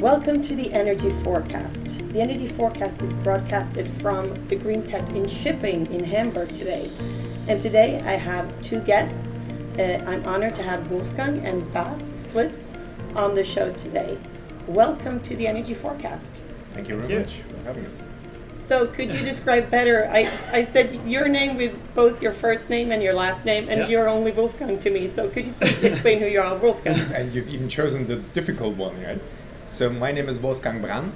Welcome to the Energy Forecast. The Energy Forecast is broadcasted from the Green Tech in Shipping in Hamburg today. And today I have two guests. Uh, I'm honored to have Wolfgang and Bas Flipse on the show today. Welcome to the Energy Forecast. Thank you very much for having us. So, could you describe better? I, I said your name with both your first name and your last name, and Yeah. you're only Wolfgang to me. So, could you please explain who you are, Wolfgang? And you've even chosen the difficult one, right? So my name is Wolfgang Brand,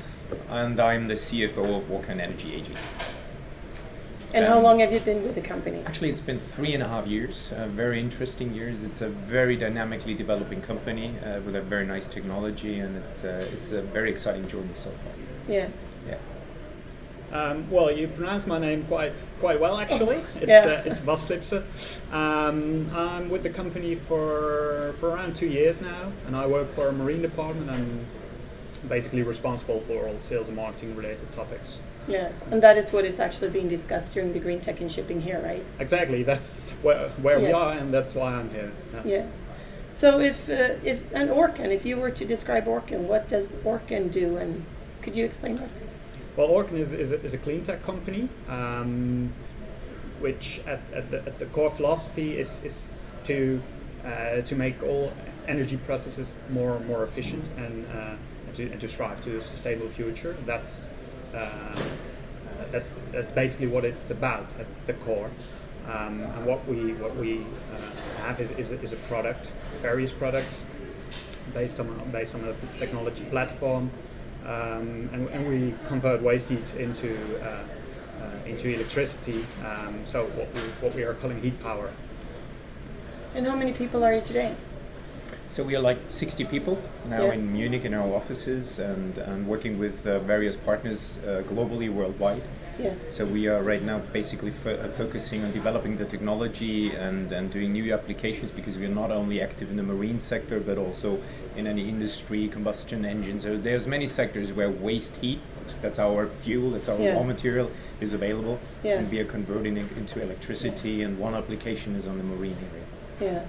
and I'm the CFO of Orcan Energy AG. And how Um, long have you been with the company? Actually, it's been three and a half years, uh, very interesting years. It's a very dynamically developing company uh, with a very nice technology, and it's uh, it's a very exciting journey so far. Yeah. Yeah. Um, well, you pronounce my name quite quite well, actually. It's Yeah. uh, it's Bas Um, I'm with the company for for around two years now, and I work for a marine department. I'm basically responsible for all sales and marketing related topics. Yeah, and that is what is actually being discussed during the Green Tech and Shipping here, right? Exactly, that's where, where we are, and that's why I'm here. Yeah. Yeah. So if uh, if an Orcan, if you were to describe Orcan, what does Orcan do, and could you explain that? Well, Orcan is, is, a, is a clean tech company, um, which at, at, the, at the core philosophy is, is to uh, to make all energy processes more more efficient and, uh, to, and to strive to a sustainable future. That's uh, that's that's basically what it's about at the core. Um, and what we what we uh, have is, is, a, is a product, various products based on based on a technology platform, um, and, and we convert waste heat into uh, uh, into electricity. Um, so what we what we are calling heat power. And how many people are you today? So we are like 60 people now Yeah. in Munich in our offices, and, and working with uh, various partners uh, globally, worldwide. Yeah. So we are right now basically fo- uh, focusing on developing the technology and, and doing new applications because we are not only active in the marine sector but also in any industry, combustion engines. So there's many sectors where waste heat, that's our fuel, that's our Yeah. raw material, is available, Yeah. and we are converting it into electricity. And one application is on the marine area. Yeah.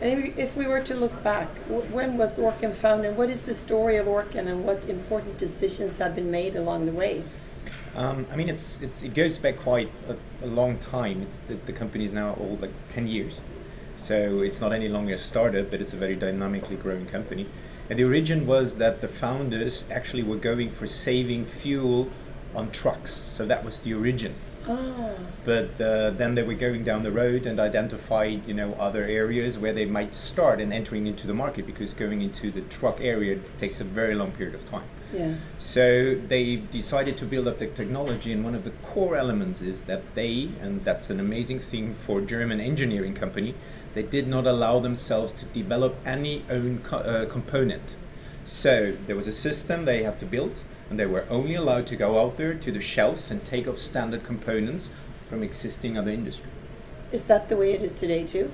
And if- we were to look back, when was Orcan founded? What is the story of Orcan, and what important decisions have been made along the way? Um, I mean, it's, it's it goes back quite a, a long time. It's the, the company is now old, like ten years, so it's not any longer a startup, but it's a very dynamically growing company. And the origin was that the founders actually were going for saving fuel on trucks, so that was the origin. Ah, But uh, then they were going down the road and identified, you know, other areas where they might start and entering into the market because going into the truck area takes a very long period of time. yeah. So they decided to build up the technology, and one of the core elements is that they, and that's an amazing thing for German engineering company, they did not allow themselves to develop any own co- uh, component. So there was a system they had to build, and they were only allowed to go out there to the shelves and take off standard components from existing other industry. Is that the way it is today too?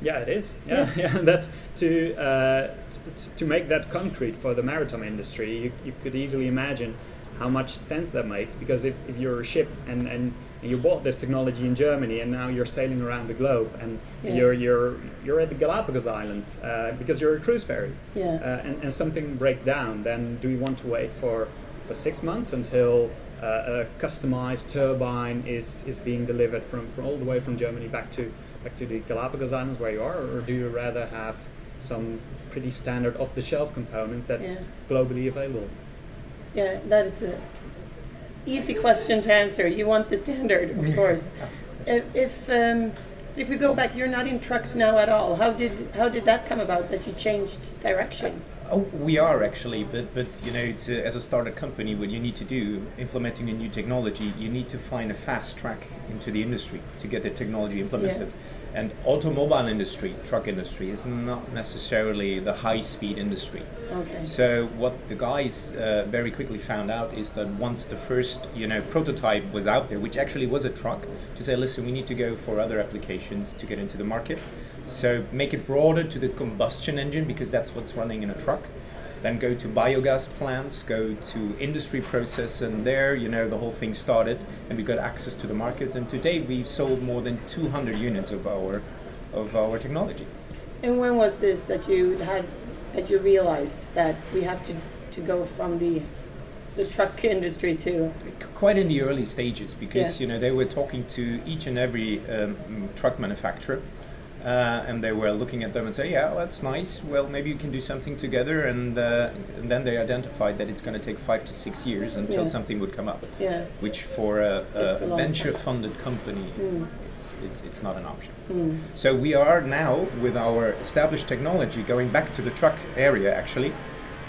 Yeah, it is. Yeah, yeah. That's to, uh, t- to make that concrete for the maritime industry. You, you could easily imagine how much sense that makes because if, if you're a ship and, and, and you bought this technology in Germany and now you're sailing around the globe and Yeah. you're you're you're at the Galapagos Islands uh, because you're a cruise ferry Yeah. uh, and, and something breaks down, then do you want to wait for, for six months until uh, a customized turbine is, is being delivered from, from all the way from Germany back to back to the Galapagos Islands where you are, or do you rather have some pretty standard off-the-shelf components that's Yeah. globally available? Yeah, that is a easy question to answer. You want the standard, of course. If if, um, if we go back, you're not in trucks now at all. How did how did that come about that you changed direction? Oh, we are actually, but but you know, to, as a startup company, what you need to do, implementing a new technology, you need to find a fast track into the industry to get the technology implemented. And automobile industry, truck industry, is not necessarily the high-speed industry. Okay. So what the guys uh, very quickly found out is that once the first, you know, prototype was out there, which actually was a truck, to say, listen, we need to go for other applications to get into the market. So make it broader to the combustion engine because that's what's running in a truck. Then go to biogas plants, go to industry process, and there, you know, the whole thing started, and we got access to the market. And today, we've sold more than 200 units of our of our technology. And when was this that you had that you realized that we have to to go from the the truck industry to quite in the early stages because Yeah. you know they were talking to each and every um, truck manufacturer uh, and they were looking at them and say yeah well, that's nice well maybe you can do something together and, uh, and then they identified that it's going to take five to six years until Yeah. something would come up yeah. which for a, a a venture funded company Mm. it's, it's, it's not an option Mm. so we are now with our established technology going back to the truck area actually.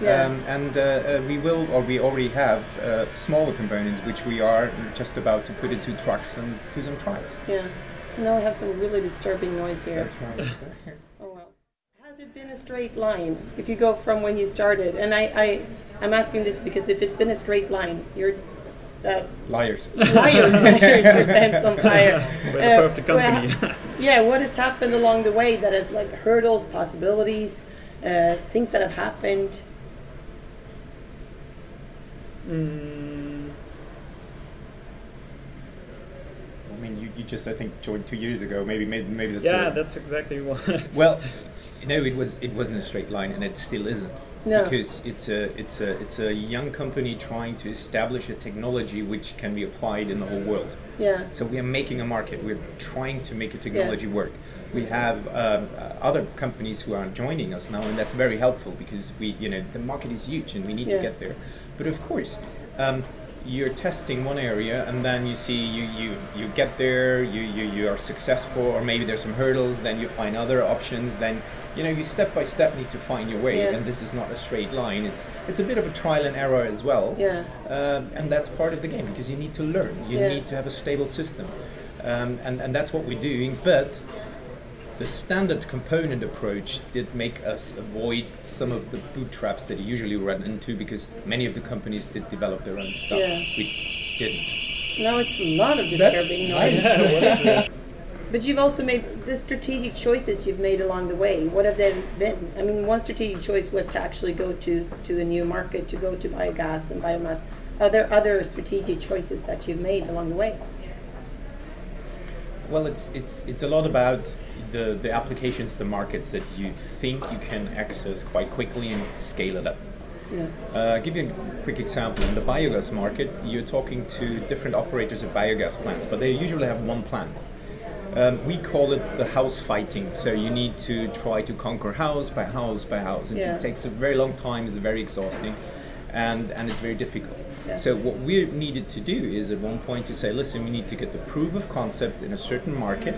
Yeah. Um, and uh, uh, we will, or we already have, uh, smaller components which we are just about to put into trucks and do some trials. Yeah. Now I have some really disturbing noise here. That's right. Oh well. Has it been a straight line if you go from when you started? And I, I I'm asking this because if it's been a straight line, you're uh, Liars. liars, liars, your pants on fire. We're the Uh, perfect well, yeah, what has happened along the way that has like hurdles, possibilities, uh, things that have happened? Mm, I mean, you, you just, I think, joined two years ago. Maybe, maybe, maybe that's yeah, it. that's exactly why. Well, no, it was it wasn't a straight line, and it still isn't. No. Because it's a it's a it's a young company trying to establish a technology which can be applied in the whole world. Yeah. So we are making a market. We're trying to make a technology work. We have um, uh, other companies who are joining us now, and that's very helpful because we, you know, the market is huge and we need Yeah. to get there. But of course, um, you're testing one area, and then you see you you, you get there, you, you you are successful, or maybe there's some hurdles. Then you find other options. Then you know you step by step need to find your way, Yeah. and this is not a straight line. It's it's a bit of a trial and error as well. Yeah. Um, and that's part of the game because you need to learn. You Yeah. need to have a stable system, um, and and that's what we're doing. But the standard component approach did make us avoid some of the bootstraps that you usually run into because many of the companies did develop their own stuff. Yeah. We didn't. Now it's a lot of disturbing nice. noise. Yeah, what is this? But you've also made the strategic choices you've made along the way. What have they been? I mean, one strategic choice was to actually go to, to a new market, to go to biogas and biomass. Are there other strategic choices that you've made along the way? Well, it's it's it's a lot about the the applications, the markets that you think you can access quite quickly and scale it up. Yeah. Uh, give you a quick example. In the biogas market, you're talking to different operators of biogas plants, but they usually have one plant. Um, we call it the house fighting. So you need to try to conquer house by house by house. And Yeah. It takes a very long time, it's very exhausting, and, and it's very difficult. Yeah. So what we needed to do is at one point to say, listen, we need to get the proof of concept in a certain market,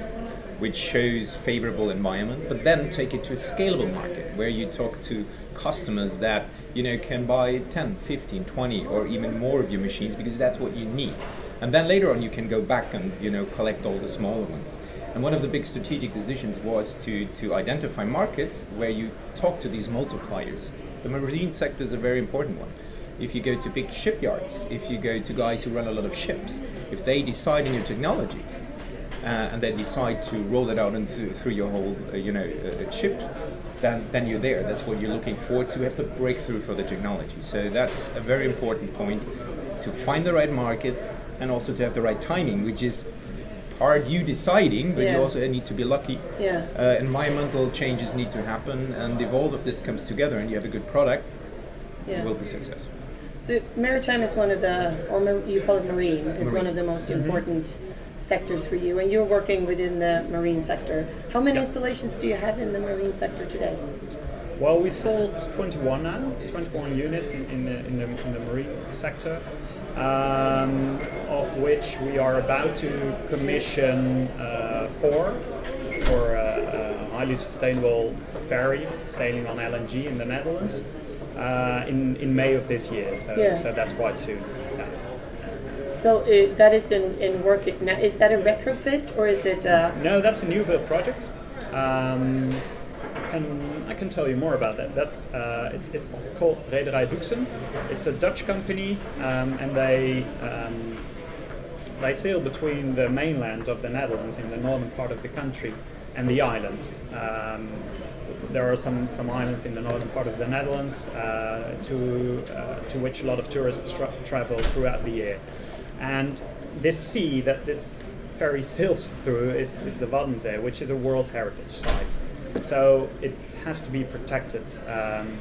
which shows favorable environment, but then take it to a scalable market where you talk to customers that you know can buy 10, 15, 20 or even more of your machines because that's what you need. And then later on you can go back and you know collect all the smaller ones. And one of the big strategic decisions was to, to identify markets where you talk to these multipliers. The marine sector is a very important one. If you go to big shipyards, if you go to guys who run a lot of ships, if they decide in your technology uh, and they decide to roll it out and through, through your whole, uh, you know, uh, ship, then then you're there. That's what you're looking for to have the breakthrough for the technology. So that's a very important point to find the right market and also to have the right timing, which is part you deciding, but Yeah. you also need to be lucky. Yeah. Uh, environmental changes need to happen, and if all of this comes together and you have a good product, Yeah. you will be successful. So maritime is one of the, or you call it marine, is one of the most important sectors for you, and you're working within the marine sector. How many installations do you have in the marine sector today? Well, we sold 21 now, 21 units in, in, the, in, the, in the marine sector, um, of which we are about to commission uh, four for a, a highly sustainable ferry sailing on LNG in the Netherlands uh, in, in May of this year. So, Yeah. so that's quite soon. Yeah. So uh, that is in, in work now. Is that a retrofit or is it? Uh, No, that's a new build project. Um, can, I can tell you more about that. That's uh, it's, it's called Rederij Doeksen. It's a Dutch company, um, and they um, they sail between the mainland of the Netherlands in the northern part of the country and the islands. Um, there are some, some islands in the northern part of the Netherlands uh, to uh, to which a lot of tourists tra- travel throughout the year, and this sea that this ferry sails through is, is the Waddenzee, which is a World Heritage Site. So it has to be protected. Um,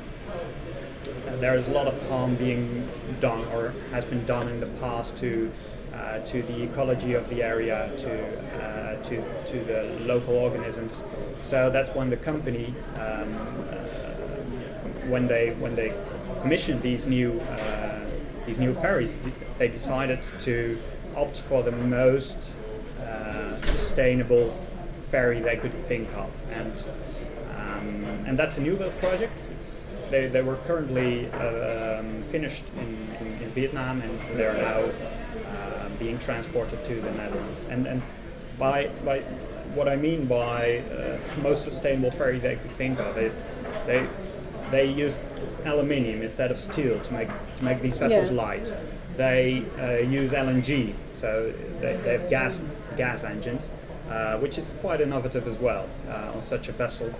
there's a lot of harm being done or has been done in the past to uh, to the ecology of the area, to uh, to to the local organisms. So that's when the company, um, uh, when they when they commissioned these new uh, these new ferries, they decided to opt for the most uh, sustainable ferry they could think of, and um, and that's a new build project. It's, they, they were currently um, finished in, in, in, Vietnam and they're now uh, being transported to the Netherlands. And, and by, by what I mean by uh, most sustainable ferry they could think of is they, they used aluminium instead of steel to make, to make these vessels yeah. light. They uh, use LNG, so they, they have gas, gas engines, uh, which is quite innovative as well uh, on such a vessel.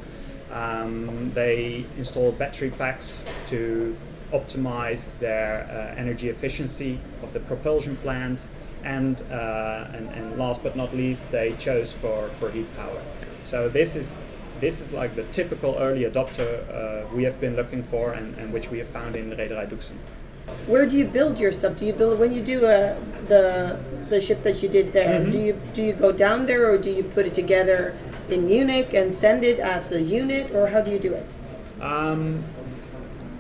Um, they install battery packs to optimize their uh, energy efficiency of the propulsion plant, and, uh, and, and last but not least, they chose for, for heat power. So this is this is like the typical early adopter uh, we have been looking for, and, and which we have found in Reederei Doeksen. Where do you build your stuff? Do you build when you do uh, the the ship that you did there? Mm-hmm. Do you do you go down there, or do you put it together in Munich and send it as a unit, or how do you do it? Um,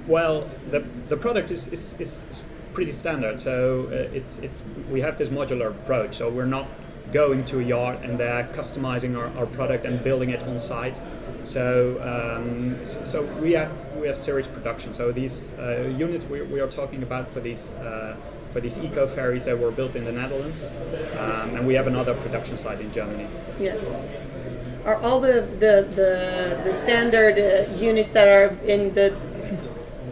well, the, the product is, is, is pretty standard. So uh, it's, it's, we have this modular approach. So we're not going to a yard and they're customizing our, our product and building it on site. So, um, so, so, we have we have series production. So these uh, units we, we are talking about for these uh, for these eco ferries that were built in the Netherlands, um, and we have another production site in Germany. Yeah are all the the the, the standard uh, units that are in the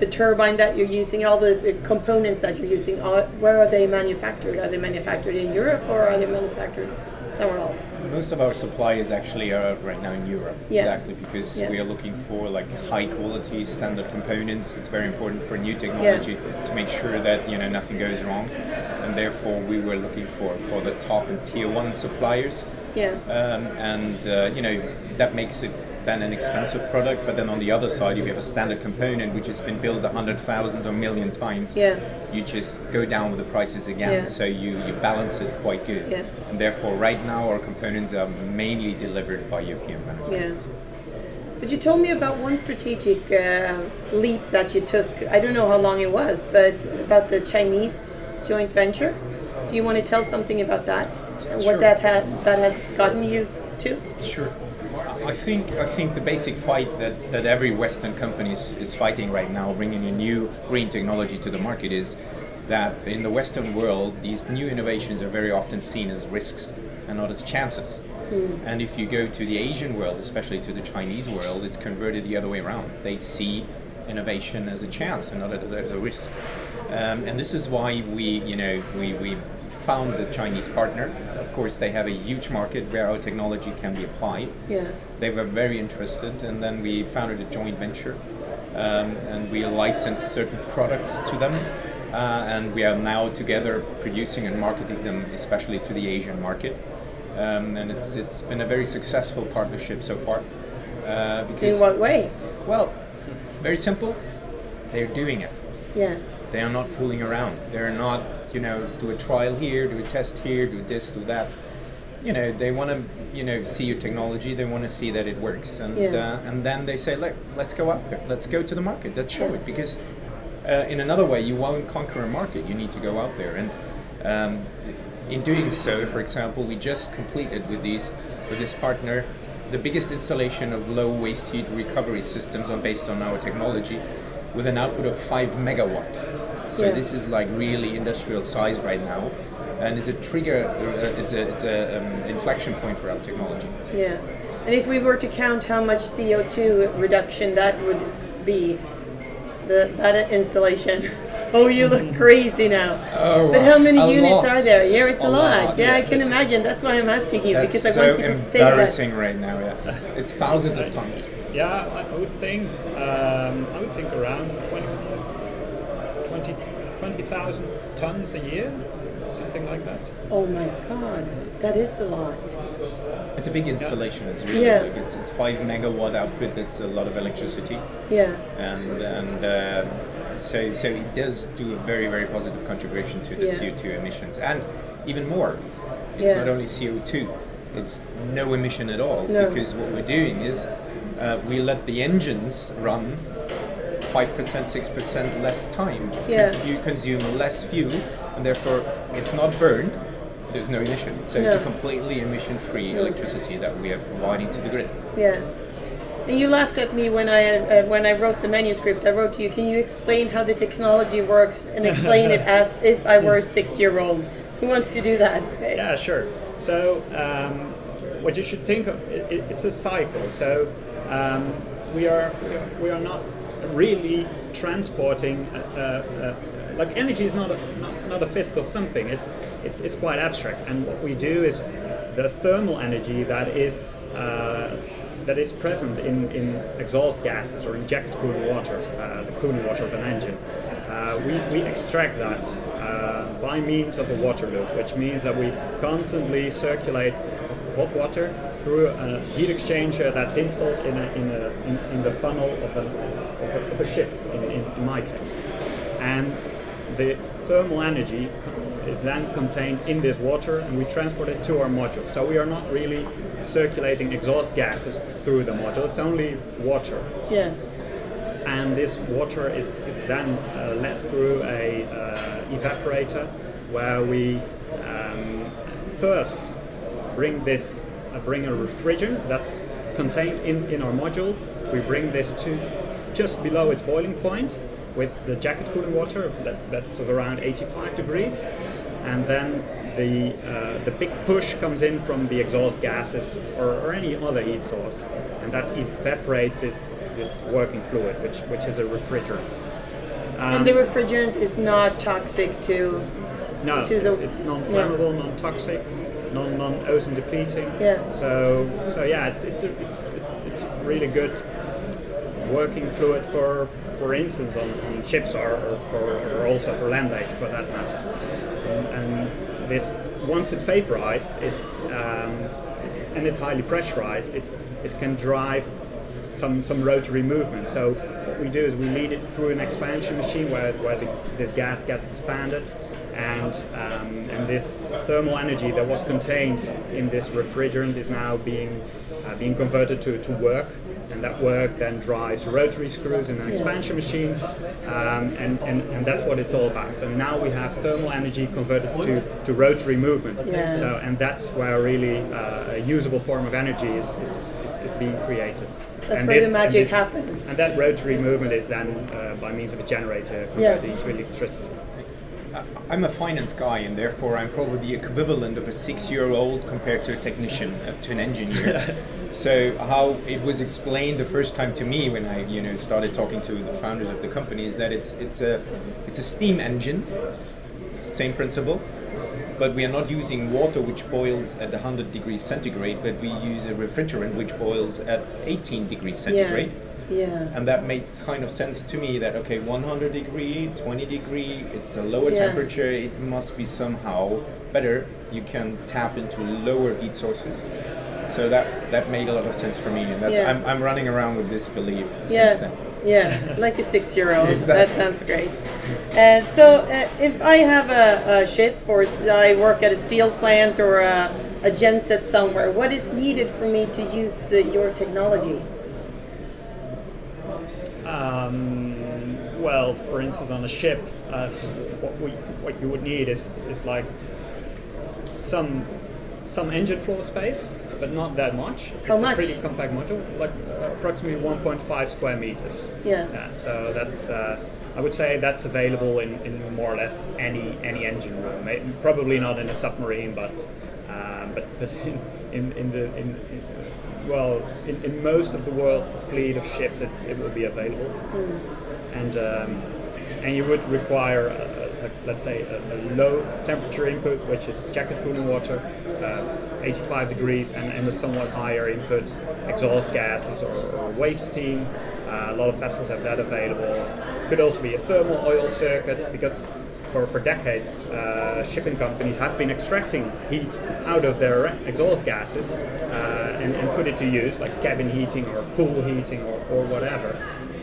the turbine that you're using, all the, the components that you're using, are, where are they manufactured? Are they manufactured in Europe or are they manufactured somewhere else? Most of our supply is actually uh, right now in Europe, yeah. exactly because yeah. we are looking for like high quality standard components. It's very important for new technology yeah. to make sure that you know nothing goes wrong, and therefore we were looking for for the top and tier one suppliers yeah. Um, and uh, you know that makes it then an expensive product. But then on the other side, if you have a standard component which has been built a hundred thousands or million times, yeah. you just go down with the prices again. Yeah. So you, you balance it quite good. Yeah. And therefore, right now our components are mainly delivered by European manufacturers. Yeah. But you told me about one strategic uh, leap that you took. I don't know how long it was, but about the Chinese joint venture. Do you want to tell something about that? Sure. What that had that has gotten you to? Sure. I think I think the basic fight that, that every Western company is, is fighting right now, bringing a new green technology to the market, is that in the Western world, these new innovations are very often seen as risks and not as chances. Mm. And if you go to the Asian world, especially to the Chinese world, it's converted the other way around. They see innovation as a chance and not as a risk. Um, and this is why we, you know, we, we found the Chinese partner. Of course, they have a huge market where our technology can be applied. Yeah. They were very interested, and then we founded a joint venture, um, and we licensed certain products to them. Uh, and we are now together producing and marketing them, especially to the Asian market. Um, and it's it's been a very successful partnership so far. Uh, because, In what way? Well, very simple. They're doing it. Yeah. They are not fooling around. They're not you know, do a trial here, do a test here, do this, do that. You know, they want to, you know, see your technology. They want to see that it works, and yeah. uh, and then they say, let let's go out there, let's go to the market, let's show yeah. it. Because uh, in another way, you won't conquer a market. You need to go out there, and um, in doing so, for example, we just completed with these with this partner the biggest installation of low waste heat recovery systems on based on our technology with an output of 5 megawatt so yeah. this is like really industrial size right now, and is a trigger, uh, is a it's a um, inflection point for our technology. Yeah, and if we were to count how much CO two reduction that would be, the that installation. Oh, you look crazy now. Oh, but how many units lot. are there? Yeah, it's a, a lot. lot. Yeah, yeah, I can imagine. That's why I'm asking you That's because so I want you to say that. embarrassing right now. Yeah, it's thousands of tons. Yeah, I would think. Um, I would think around 20, 20 20,000 tons a year, something like that. Oh my God, that is a lot. It's a big installation. Yeah. It's really yeah. big. It's, it's five megawatt output. That's a lot of electricity. Yeah. And and uh, So, so it does do a very, very positive contribution to the Yeah. CO2 emissions, and even more. It's Yeah. not only CO2; it's no emission at all. No. Because what we're doing is uh, we let the engines run five percent, six percent less time. Yeah. You consume less fuel, and therefore it's not burned. There's no emission. So it's a completely emission-free electricity that we are providing to the grid. Yeah. And you laughed at me when I uh, when I wrote the manuscript. I wrote to you. Can you explain how the technology works and explain it as if I were a six-year-old? Who wants to do that? Yeah, sure. So um, what you should think of it, it, it's a cycle. So um, we are- we are not really transporting. Uh, uh, like energy is not a, not, not a physical something. It's it's it's quite abstract. And what we do is the thermal energy that is. Uh, that is present in, in exhaust gases or injected cooling water, uh, the cooling water of an engine. Uh, we, we extract that uh, by means of a water loop, which means that we constantly circulate hot water through a heat exchanger that's installed in, a, in, a, in, in the funnel of a, of a, of a ship, in, in, my case. And the thermal energy is then contained in this water and we transport it to our module. So we are not really circulating exhaust gases through the module, it's only water Yeah. and this water is, is then uh, led through a uh, evaporator where we um, first bring this bring a refrigerant that's contained in, in our module we bring this to just below its boiling point with the jacket cooling water that, that's of around 85 degrees and then the uh, the big push comes in from the exhaust gases or, or any other heat source, and that evaporates this this working fluid, which which is a refrigerant. Um, And the refrigerant is not toxic to. no, to the- it's, it's non-flammable, non-toxic, non non-ozone depleting. Yeah. So so yeah, it's it's a, it's, it's really good working fluid for for instance on, on ships or, or, for, or also for land based for that matter. And, and this once it's vaporized, it um, it's- and it's highly pressurized, it it can drive some some rotary movement. So what we do is we lead it through an expansion machine where, where the, this gas gets expanded, and um, and this thermal energy that was contained in this refrigerant is now being uh, being converted to, to work. And that work then drives rotary screws in an expansion machine, um, and, and, and that's what it's all about. So now we have thermal energy converted to, to rotary movement. Yeah. So and that's where really uh, a usable form of energy is, is, is, is being created. That's And where the and magic happens. And that rotary movement is then uh, by means of a generator Yeah. converted into electricity. I- I'm a finance guy, and therefore I'm probably the equivalent of a six-year-old compared to a technician, uh, to an engineer. so how it was explained the first time to me when I, you know, started talking to the founders of the company is that it's it's a it's a steam engine, same principle, but we are not using water which boils at 100 degrees centigrade, but we use a refrigerant which boils at 18 degrees centigrade. Yeah. And that makes kind of sense to me that okay, 100 degree, 20 degree, it's a lower Yeah. temperature. It must be somehow better. You can tap into lower heat sources. So that that made a lot of sense for me, and that's Yeah. I'm, I'm running around with this belief since then. Yeah, like a six-year-old. That sounds great. Uh, so, uh, if I have a, a ship, or I work at a steel plant, or a, a genset somewhere, what is needed for me to use uh, your technology? Um, well, for instance, on a ship, uh, what we what you would need is is like some some engine floor space, but not that much. How it's much? a pretty compact module, like uh, approximately 1.5 square meters. Yeah. so that's uh, I would say that's available in, in more or less any any engine room. May- Probably not in a submarine, but um, but but in in, in the in, in well in, in most of the world fleet of ships it, it will be available. And um, and you would require a, a, a, let's say a, a low temperature input which is jacket cooling water uh, 85 degrees and, and a somewhat higher input exhaust gases or, or waste steam. Uh, a lot of vessels have that available. Could also be a thermal oil circuit because for, for decades, uh, shipping companies have been extracting heat out of their exhaust gases uh, and, and put it to use, like cabin heating or pool heating or, or whatever.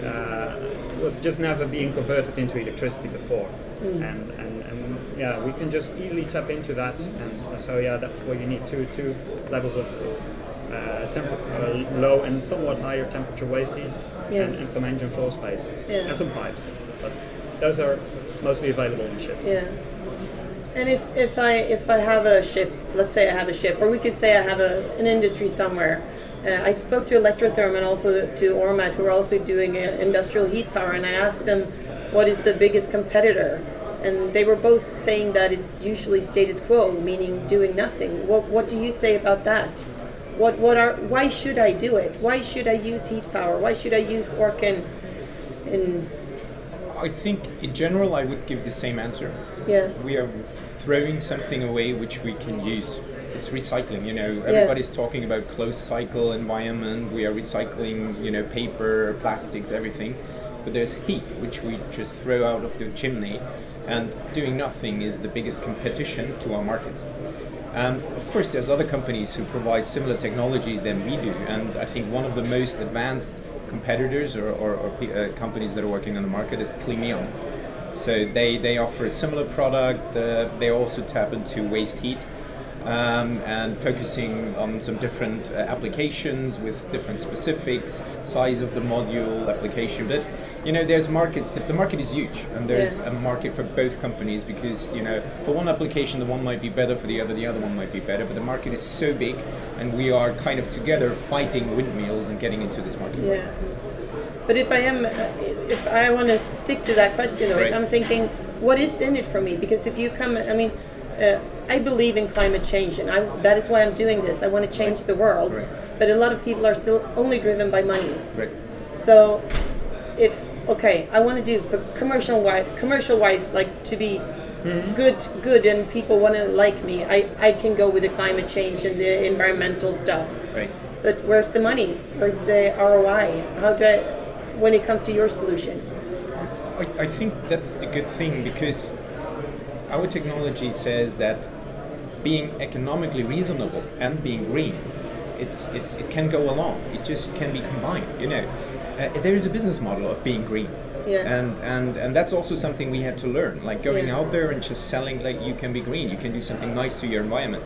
Uh, was just never being converted into electricity before. And, and, and yeah, we can just easily tap into that. And so yeah, that's where you need two two levels of, of uh, temper, uh, low and somewhat higher temperature waste heat, Yeah. and, and some engine floor space, Yeah. and some pipes. But those are mostly available in ships. Yeah. And if, if I if I have a ship, let's say I have a ship, or we could say I have a, an industry somewhere. Uh, I spoke to Electratherm and also to Ormat, who are also doing uh, industrial heat power, and I asked them what is the biggest competitor, and they were both saying that it's usually status quo, meaning doing nothing. What what do you say about that? What what are why should I do it? Why should I use heat power? Why should I use Orcan? In I think in general I would give the same answer. yeah We are throwing something away which we can use. It's recycling, you know. Everybody's talking about closed cycle environment. We are recycling, you know, paper, plastics, everything. But there's heat which we just throw out of the chimney, and doing nothing is the biggest competition to our markets. Um, of course, there's other companies who provide similar technology than we do, and I think one of the most advanced competitors or, or, or uh, companies that are working on the market is Climeon. So they, they offer a similar product. Uh, they also tap into waste heat um, and focusing on some different uh, applications with different specifics, size of the module, application. But you know, there's markets. The, the market is huge, and there's Yeah. a market for both companies because you know, for one application, the one might be better for the other, the other one might be better. But the market is so big, and we are kind of together fighting windmills and getting into this market. Yeah. But if I am, if I want to stick to that question, though, if I'm thinking, what is in it for me? Because if you come, I mean, uh, I believe in climate change, and I, that is why I'm doing this. I want to change the world. Right. But a lot of people are still only driven by money. Right. So, if okay, I want to do commercial wise, commercial wise, like to be good, good, and people want to like me. I, I can go with the climate change and the environmental stuff. Right. But where's the money? Where's the ROI? How do I, when it comes to your solution? I, I think that's the good thing because our technology says that being economically reasonable and being green, it's, it's, it can go along. It just can be combined. You know, uh, there is a business model of being green. Yeah. And, and and that's also something we had to learn, like going Yeah. out there and just selling like you can be green, you can do something nice to your environment.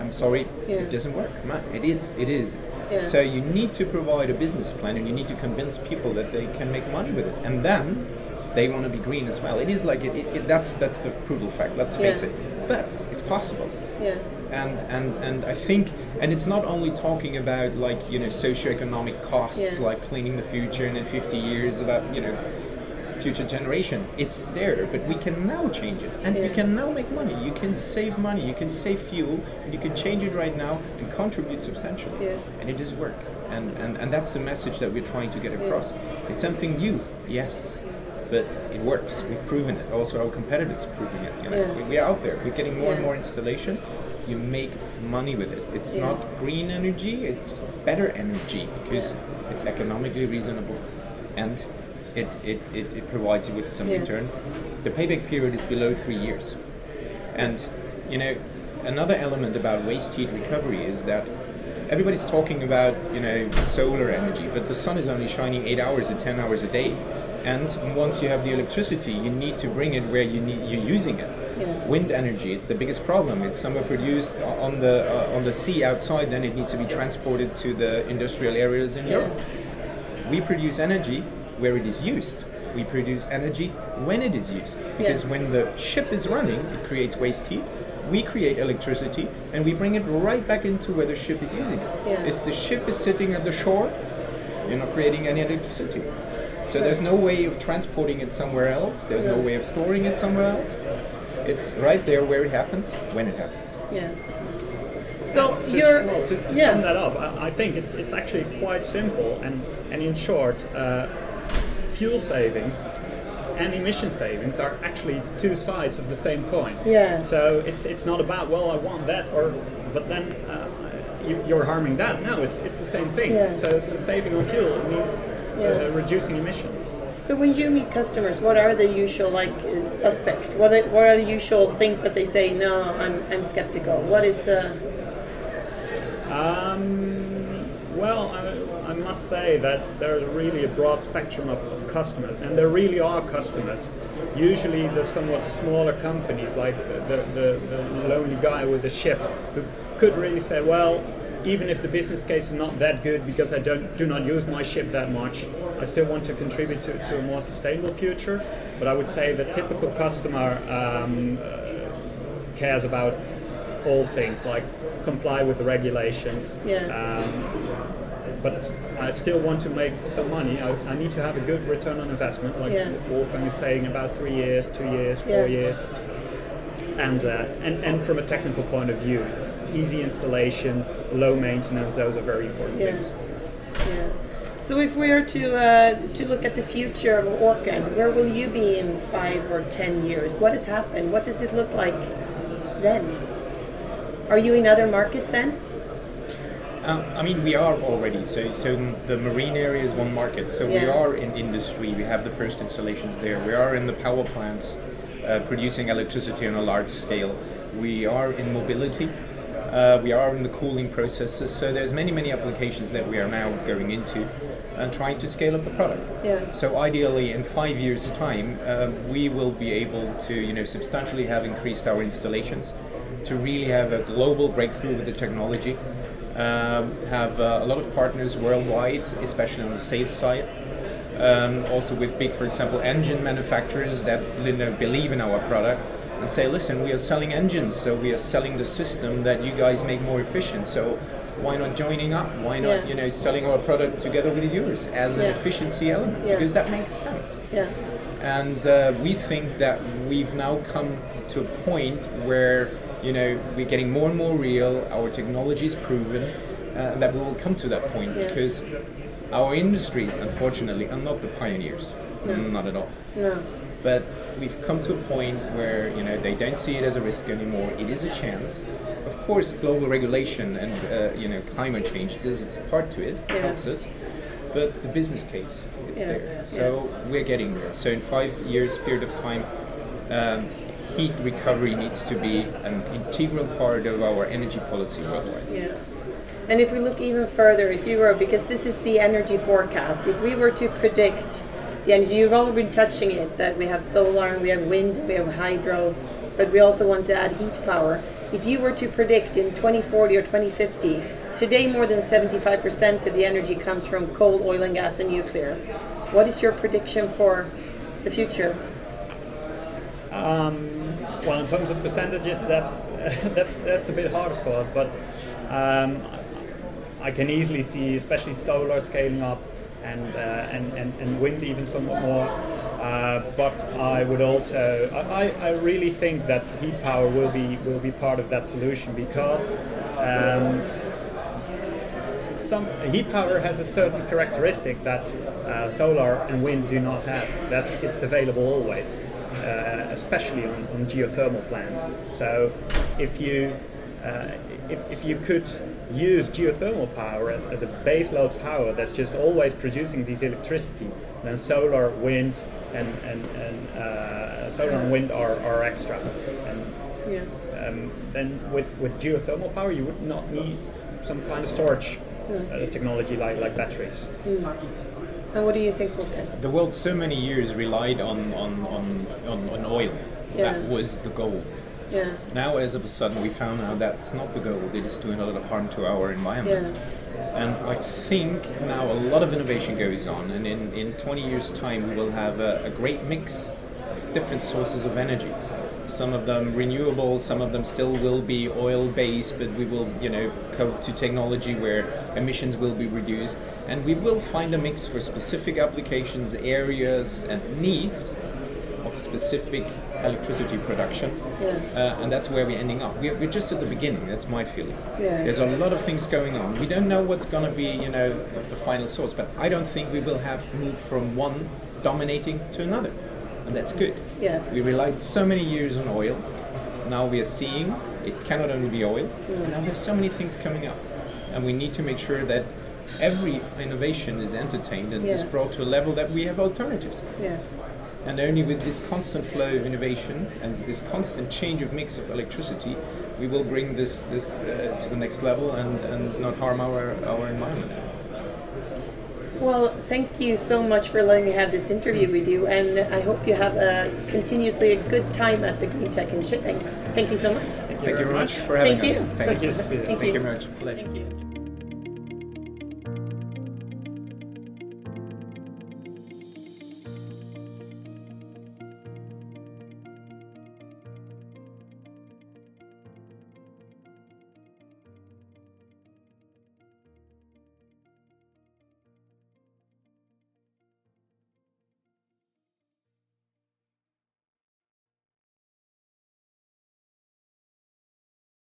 I'm sorry, Yeah. it doesn't work. It is, it is. Yeah. So you need to provide a business plan and you need to convince people that they can make money with it. And then they want to be green as well. It is like, it, it, it- that's, that's the brutal fact, let's face Yeah. it. But it's possible. Yeah. And, and, and I think, and it's not only talking about like, you know, socioeconomic costs, Yeah. like cleaning the future and in 50 years about, you know, future generation. It's there, but we can now change it, and you Yeah. can now make money. You can save money, you can save fuel, and you can change it right now and contribute substantially. Yeah. And it does work, and, and and that's the message that we're trying to get across. It's something new, yes, but it works. We've proven it. Also, our competitors are proving it. You know, Yeah. we, we're out there. We're getting more and more installation. You make money with it. It's Yeah. not green energy. It's better energy because it's economically reasonable, and it, it, it, it provides you with some Yeah. return. The payback period is below three years. And, you know, another element about waste heat recovery is that everybody's talking about, you know, solar energy, but the sun is only shining eight hours or 10 hours a day. And once you have the electricity, you need to bring it where you need, you're using it. Yeah. Wind energy, it's the biggest problem. It's somewhere produced on the, uh, on the sea outside, then it needs to be transported to the industrial areas in Yeah. Europe. We produce energy where it is used. We produce energy when it is used. Because Yeah. when the ship is running, it creates waste heat. We create electricity and we bring it right back into where the ship is using it. Yeah. If the ship is sitting at the shore, you're not creating any electricity. So there's no way of transporting it somewhere else. There's no way of storing it somewhere else. It's right there where it happens, when it happens. Yeah. So To, you're well, to, to yeah. sum that up, I, I think it's it's actually quite simple, and and in short, uh, fuel savings and emission savings are actually two sides of the same coin. Yeah. So it's it's not about well, I want that, or but then uh, you, you're harming that. No, it's it's the same thing. Yeah. So, so saving on fuel means Yeah. uh, reducing emissions. But when you meet customers, what are the usual like uh, suspect? What are, what are the usual things that they say? No, I'm I'm skeptical. What is the Um, well, I, I must say that there's really a broad spectrum of, of customers, and there really are customers. Usually, the somewhat smaller companies, like the, the, the, the lonely guy with the ship, who could really say, well, even if the business case is not that good because I don't do not use my ship that much, I still want to contribute to, to a more sustainable future. But I would say the typical customer um, uh, cares about all things like comply with the regulations. Yeah. Um, but I still want to make some money. I, I need to have a good return on investment, like Yeah. Wolfgang is saying, about three years, two years, four Yeah. years and, uh, and and from a technical point of view, easy installation, low maintenance. Those are very important Yeah. things. Yeah. So if we are to uh, to look at the future of Orcan, where will you be in five or ten years? What has happened? What does it look like then? Are you in other markets then? Uh, I mean, we are already. So, so the marine area is one market. So we are in industry. We have the first installations there. We are in the power plants, uh, producing electricity on a large scale. We are in mobility. Uh, we are in the cooling processes. So there's many, many applications that we are now going into and trying to scale up the product. Yeah. So ideally, in five years' time, um, we will be able to, you know, substantially have increased our installations, to really have a global breakthrough with the technology, um, have uh, a lot of partners worldwide, especially on the sales side. Um, also with big, for example, engine manufacturers that you know, believe in our product and say, listen, we are selling engines, so we are selling the system that you guys make more efficient. So why not joining up? Why not, Yeah. you know, selling our product together with yours as an efficiency element? Yeah. Because that makes sense. Yeah. And uh, we think that we've now come to a point where you know we're getting more and more real. Our technology is proven, uh, that we will come to that point Yeah. because our industries, unfortunately, are not the pioneers. No. Not at all. No. But we've come to a point where you know they don't see it as a risk anymore. It is a chance. Of course, global regulation and uh, you know climate change does its part to it, Yeah. helps us. But the business case, it's Yeah. there. So we're getting there. So in five years period of time, um, heat recovery needs to be an integral part of our energy policy worldwide. Yeah. And if we look even further, if you were, because this is the energy forecast, if we were to predict the energy, you've already been touching it, that we have solar and we have wind, we have hydro, but we also want to add heat power. If you were to predict in 2040 or 2050, today more than 75% of the energy comes from coal, oil and gas and nuclear. What is your prediction for the future? Um, well, in terms of percentages, that's that's that's a bit hard, of course, but um, I can easily see, especially solar scaling up, and uh, and, and and wind even somewhat more. Uh, but I would also, I, I really think that heat power will be will be part of that solution because. Um, some heat power has a certain characteristic that uh, solar and wind do not have. That's it's available always, uh, especially on, on geothermal plants. So if you uh, if, if you could use geothermal power as, as a baseload power that's just always producing these electricity, then solar, wind, and and, and uh, solar and wind are, are extra. And Yeah. um, then with, with geothermal power, you would not need some kind of storage uh, technology like, like batteries. And what do you think, Wolfgang? The world so many years relied on on, on, on, on oil. Yeah. That was the gold. Yeah. Now, as of a sudden, we found out that's not the gold. It is doing a lot of harm to our environment. Yeah. And I think now a lot of innovation goes on, and in, in 20 years' time, we will have a, a great mix of different sources of energy. Some of them renewable, some of them still will be oil based, but we will, you know, go to technology where emissions will be reduced, and we will find a mix for specific applications, areas, and needs of specific electricity production. Yeah. Uh, and that's where we're ending up. We're, we're just at the beginning. That's my feeling. Yeah. There's a lot of things going on. We don't know what's going to be, you know, the, the final source. But I don't think we will have moved from one dominating to another, and that's good. Yeah. We relied so many years on oil. Now we are seeing it cannot only be oil. Now there's so many things coming up, and we need to make sure that every innovation is entertained and Yeah. is brought to a level that we have alternatives. Yeah. And only with this constant flow of innovation and this constant change of mix of electricity, we will bring this this uh, to the next level and, and not harm our, our environment. Well, thank you so much for letting me have this interview with you, and I hope you have a continuously a good time at the Green Tech in Shipping. Thank you so much. Thank you very much for having Thank us. you. Thanks. Thank you. Thank Thank you. you very much. Pleasure. Thank you.